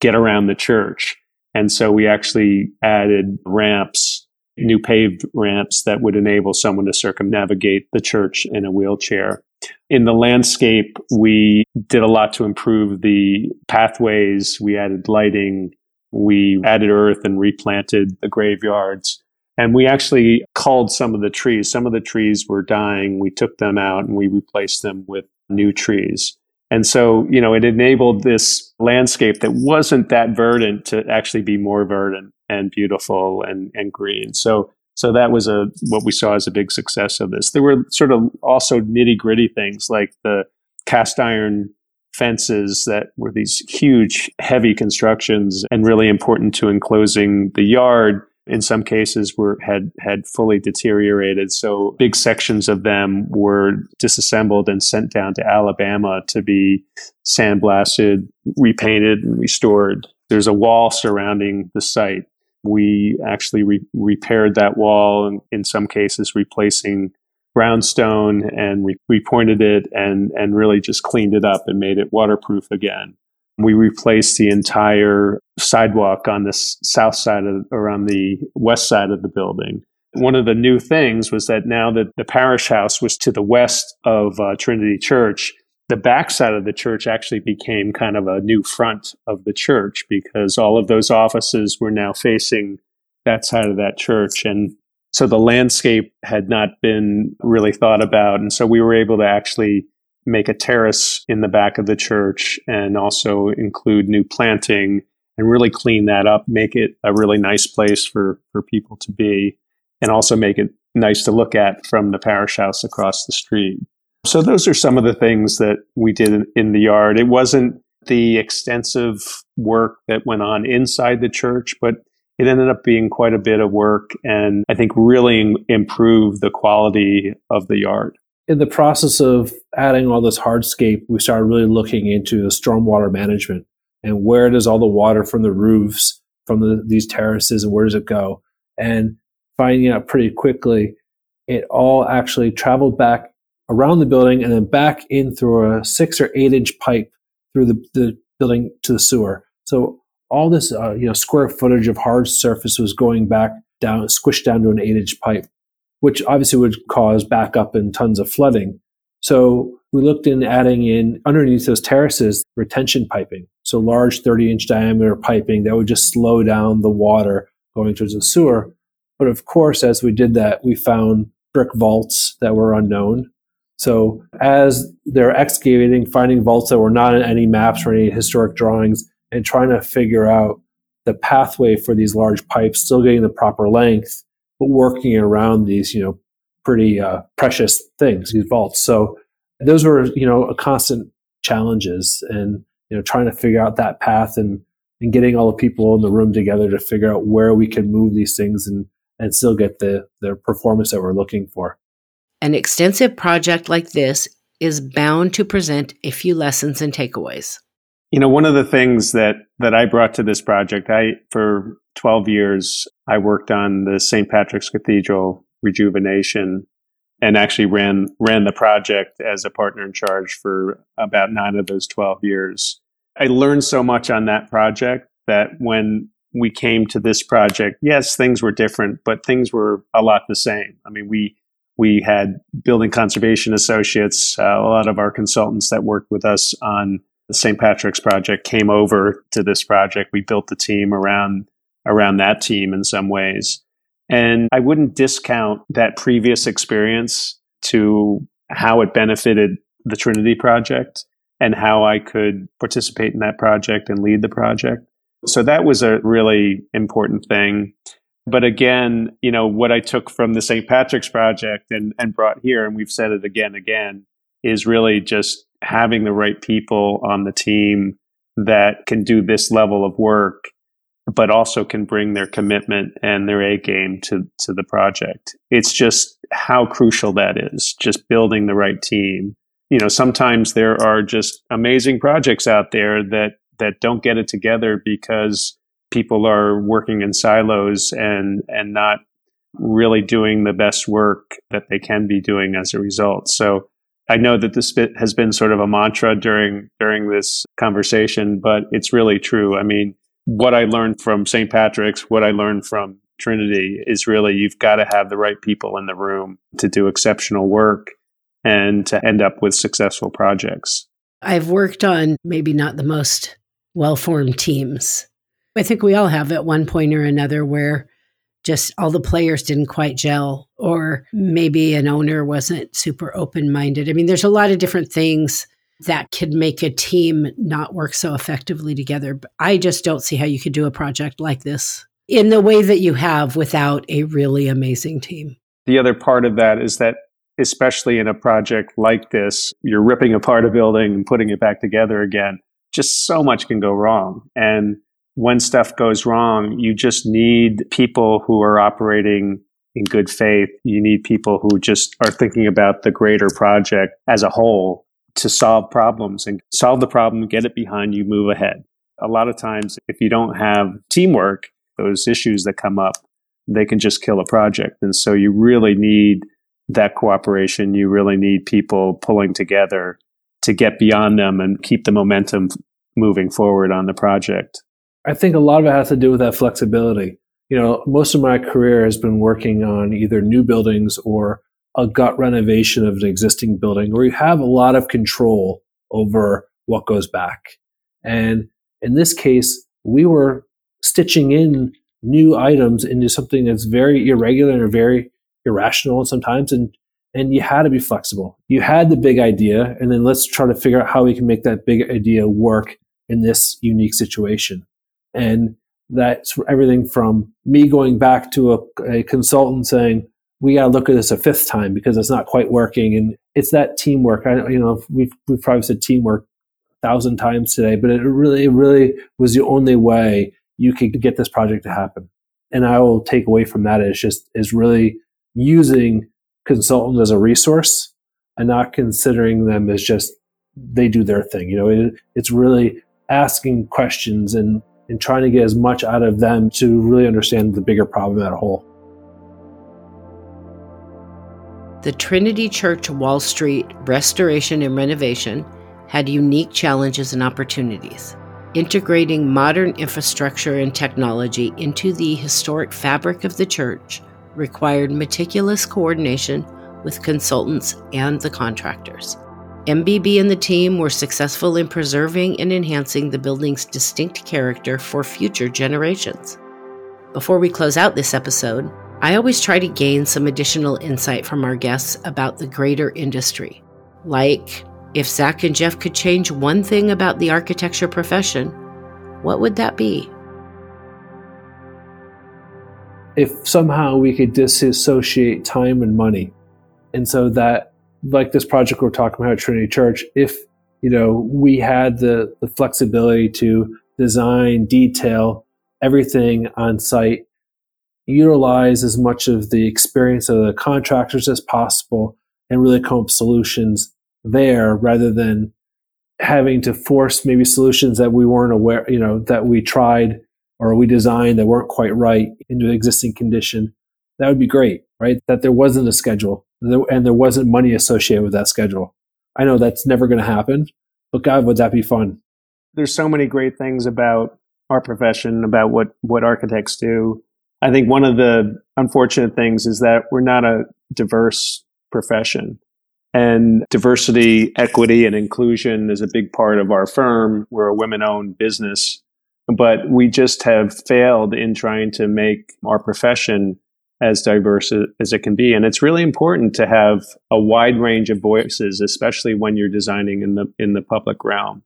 get around the church. And so we actually added ramps, new paved ramps that would enable someone to circumnavigate the church in a wheelchair. In the landscape, we did a lot to improve the pathways. We added lighting. We added earth and replanted the graveyards. And we actually culled some of the trees. Some of the trees were dying. We took them out and we replaced them with new trees. And so, you know, it enabled this landscape that wasn't that verdant to actually be more verdant and beautiful and, and green. So, so that was a, what we saw as a big success of this. There were sort of also nitty gritty things like the cast iron fences that were these huge, heavy constructions and really important to enclosing the yard in some cases were had had fully deteriorated. So big sections of them were disassembled and sent down to Alabama to be sandblasted repainted and restored. There's a wall surrounding the site. We actually re- repaired that wall and in some cases replacing brownstone and re- repointed it and and really just cleaned it up and made it waterproof again we replaced the entire sidewalk on the south side of, or on the west side of the building. One of the new things was that now that the parish house was to the west of uh, Trinity Church, the back side of the church actually became kind of a new front of the church because all of those offices were now facing that side of that church. And so the landscape had not been really thought about. And so we were able to actually make a terrace in the back of the church and also include new planting and really clean that up, make it a really nice place for, for people to be, and also make it nice to look at from the parish house across the street. So those are some of the things that we did in the yard. It wasn't the extensive work that went on inside the church, but it ended up being quite a bit of work and I think really improved the quality of the yard in the process of adding all this hardscape, we started really looking into the stormwater management and where does all the water from the roofs, from the, these terraces, and where does it go? And finding out pretty quickly, it all actually traveled back around the building and then back in through a six or eight inch pipe through the, the building to the sewer. So all this, uh, you know, square footage of hard surface was going back down, squished down to an eight inch pipe which obviously would cause backup and tons of flooding. So we looked in adding in underneath those terraces retention piping. So large 30 inch diameter piping that would just slow down the water going towards the sewer. But of course, as we did that, we found brick vaults that were unknown. So as they're excavating, finding vaults that were not in any maps or any historic drawings, and trying to figure out the pathway for these large pipes, still getting the proper length, working around these, you know, pretty uh, precious things, these vaults. So those were, you know, a constant challenges, and you know, trying to figure out that path and and getting all the people in the room together to figure out where we can move these things and and still get the the performance that we're looking for. An extensive project like this is bound to present a few lessons and takeaways. You know, one of the things that that I brought to this project, I for 12 years I worked on the St. Patrick's Cathedral rejuvenation and actually ran ran the project as a partner in charge for about 9 of those 12 years. I learned so much on that project that when we came to this project, yes, things were different, but things were a lot the same. I mean, we we had building conservation associates. Uh, a lot of our consultants that worked with us on the St. Patrick's project came over to this project. We built the team around around that team in some ways. And I wouldn't discount that previous experience to how it benefited the Trinity project and how I could participate in that project and lead the project. So that was a really important thing. But again, you know, what I took from the St. Patrick's project and, and brought here, and we've said it again, again, is really just having the right people on the team that can do this level of work, but also can bring their commitment and their A game to, to the project. It's just how crucial that is, just building the right team. You know, sometimes there are just amazing projects out there that, that don't get it together because people are working in silos and and not really doing the best work that they can be doing as a result. So I know that this has been sort of a mantra during during this conversation, but it's really true. I mean, what I learned from St. Patrick's, what I learned from Trinity is really you've got to have the right people in the room to do exceptional work and to end up with successful projects. I've worked on maybe not the most well formed teams I think we all have at one point or another where just all the players didn't quite gel, or maybe an owner wasn't super open minded. I mean, there's a lot of different things that could make a team not work so effectively together. But I just don't see how you could do a project like this in the way that you have without a really amazing team. The other part of that is that, especially in a project like this, you're ripping apart a building and putting it back together again. Just so much can go wrong. And when stuff goes wrong, you just need people who are operating in good faith. You need people who just are thinking about the greater project as a whole to solve problems and solve the problem, get it behind you, move ahead. A lot of times, if you don't have teamwork, those issues that come up, they can just kill a project. And so you really need that cooperation. You really need people pulling together to get beyond them and keep the momentum moving forward on the project. I think a lot of it has to do with that flexibility. You know, most of my career has been working on either new buildings or a gut renovation of an existing building where you have a lot of control over what goes back. And in this case, we were stitching in new items into something that's very irregular and very irrational sometimes and and you had to be flexible. You had the big idea and then let's try to figure out how we can make that big idea work in this unique situation. And that's everything from me going back to a, a consultant saying, we got to look at this a fifth time because it's not quite working. And it's that teamwork. I, you know, we've, we've probably said teamwork a thousand times today, but it really, it really was the only way you could get this project to happen. And I will take away from that is just, is really using consultants as a resource and not considering them as just, they do their thing. You know, it, it's really asking questions and and trying to get as much out of them to really understand the bigger problem at a whole. The Trinity Church Wall Street restoration and renovation had unique challenges and opportunities. Integrating modern infrastructure and technology into the historic fabric of the church required meticulous coordination with consultants and the contractors. MBB and the team were successful in preserving and enhancing the building's distinct character for future generations. Before we close out this episode, I always try to gain some additional insight from our guests about the greater industry. Like, if Zach and Jeff could change one thing about the architecture profession, what would that be? If somehow we could disassociate time and money, and so that, like this project we're talking about at Trinity Church, if you know we had the, the flexibility to design, detail everything on site, utilize as much of the experience of the contractors as possible, and really come up solutions there rather than having to force maybe solutions that we weren't aware, you know, that we tried or we designed that weren't quite right into existing condition. That would be great, right? That there wasn't a schedule and there wasn't money associated with that schedule. I know that's never going to happen, but God, would that be fun? There's so many great things about our profession, about what, what architects do. I think one of the unfortunate things is that we're not a diverse profession. And diversity, equity, and inclusion is a big part of our firm. We're a women owned business, but we just have failed in trying to make our profession as diverse as it can be. And it's really important to have a wide range of voices, especially when you're designing in the, in the public realm.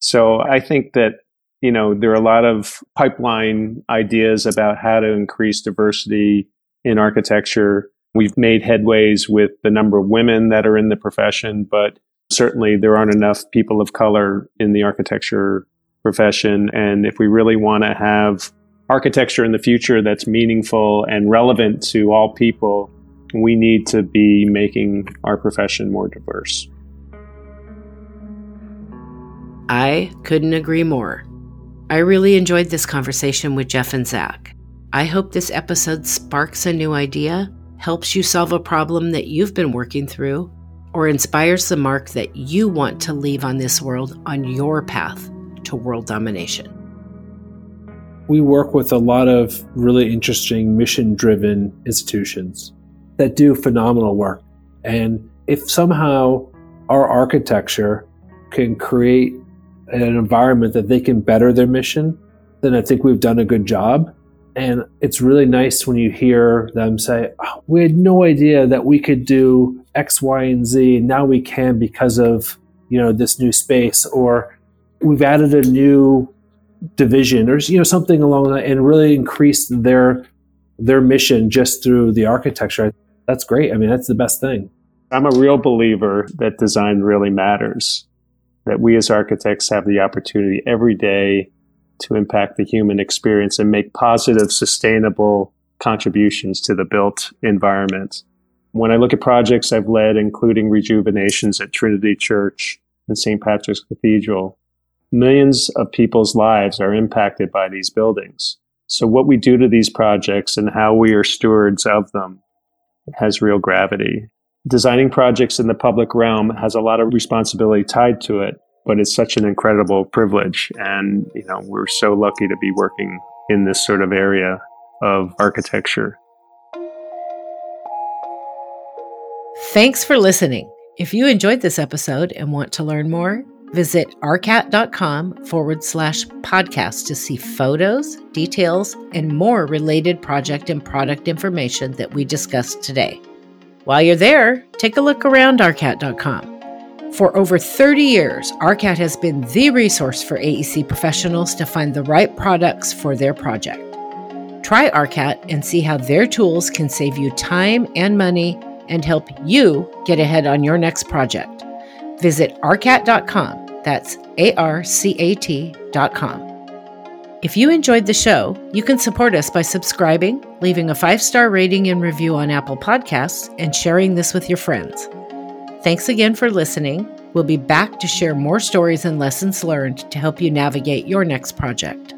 So I think that, you know, there are a lot of pipeline ideas about how to increase diversity in architecture We've made headways with the number of women that are in the profession, but certainly there aren't enough people of color in the architecture profession. And if we really want to have architecture in the future that's meaningful and relevant to all people, we need to be making our profession more diverse. I couldn't agree more. I really enjoyed this conversation with Jeff and Zach. I hope this episode sparks a new idea helps you solve a problem that you've been working through, or inspires the mark that you want to leave on this world on your path to world domination. We work with a lot of really interesting mission driven institutions that do phenomenal work. And if somehow our architecture can create an environment that they can better their mission, then I think we've done a good job. And it's really nice when you hear them say, oh, We had no idea that we could do X, Y, and Z. Now we can because of you know this new space, or we've added a new division, or you know something along that, and really increase their their mission just through the architecture. That's great. I mean, that's the best thing. I'm a real believer that design really matters. That we as architects have the opportunity every day to impact the human experience and make positive, sustainable contributions to the built environment. When I look at projects I've led, including rejuvenations at Trinity Church and St. Patrick's Cathedral, millions of people's lives are impacted by these buildings. So what we do to these projects and how we are stewards of them has real gravity. Designing projects in the public realm has a lot of responsibility tied to it but it's such an incredible privilege. And, you know, we're so lucky to be working in this sort of area of architecture. Thanks for listening. If you enjoyed this episode and want to learn more, visit arcat.com forward slash podcast to see photos, details, and more related project and product information that we discussed today. While you're there, take a look around arcat.com. For over 30 years, ARCAT has been the resource for AEC professionals to find the right products for their project. Try ARCAT and see how their tools can save you time and money and help you get ahead on your next project. Visit arcat.com. That's A R C A T.com. If you enjoyed the show, you can support us by subscribing, leaving a five star rating and review on Apple Podcasts, and sharing this with your friends. Thanks again for listening. We'll be back to share more stories and lessons learned to help you navigate your next project.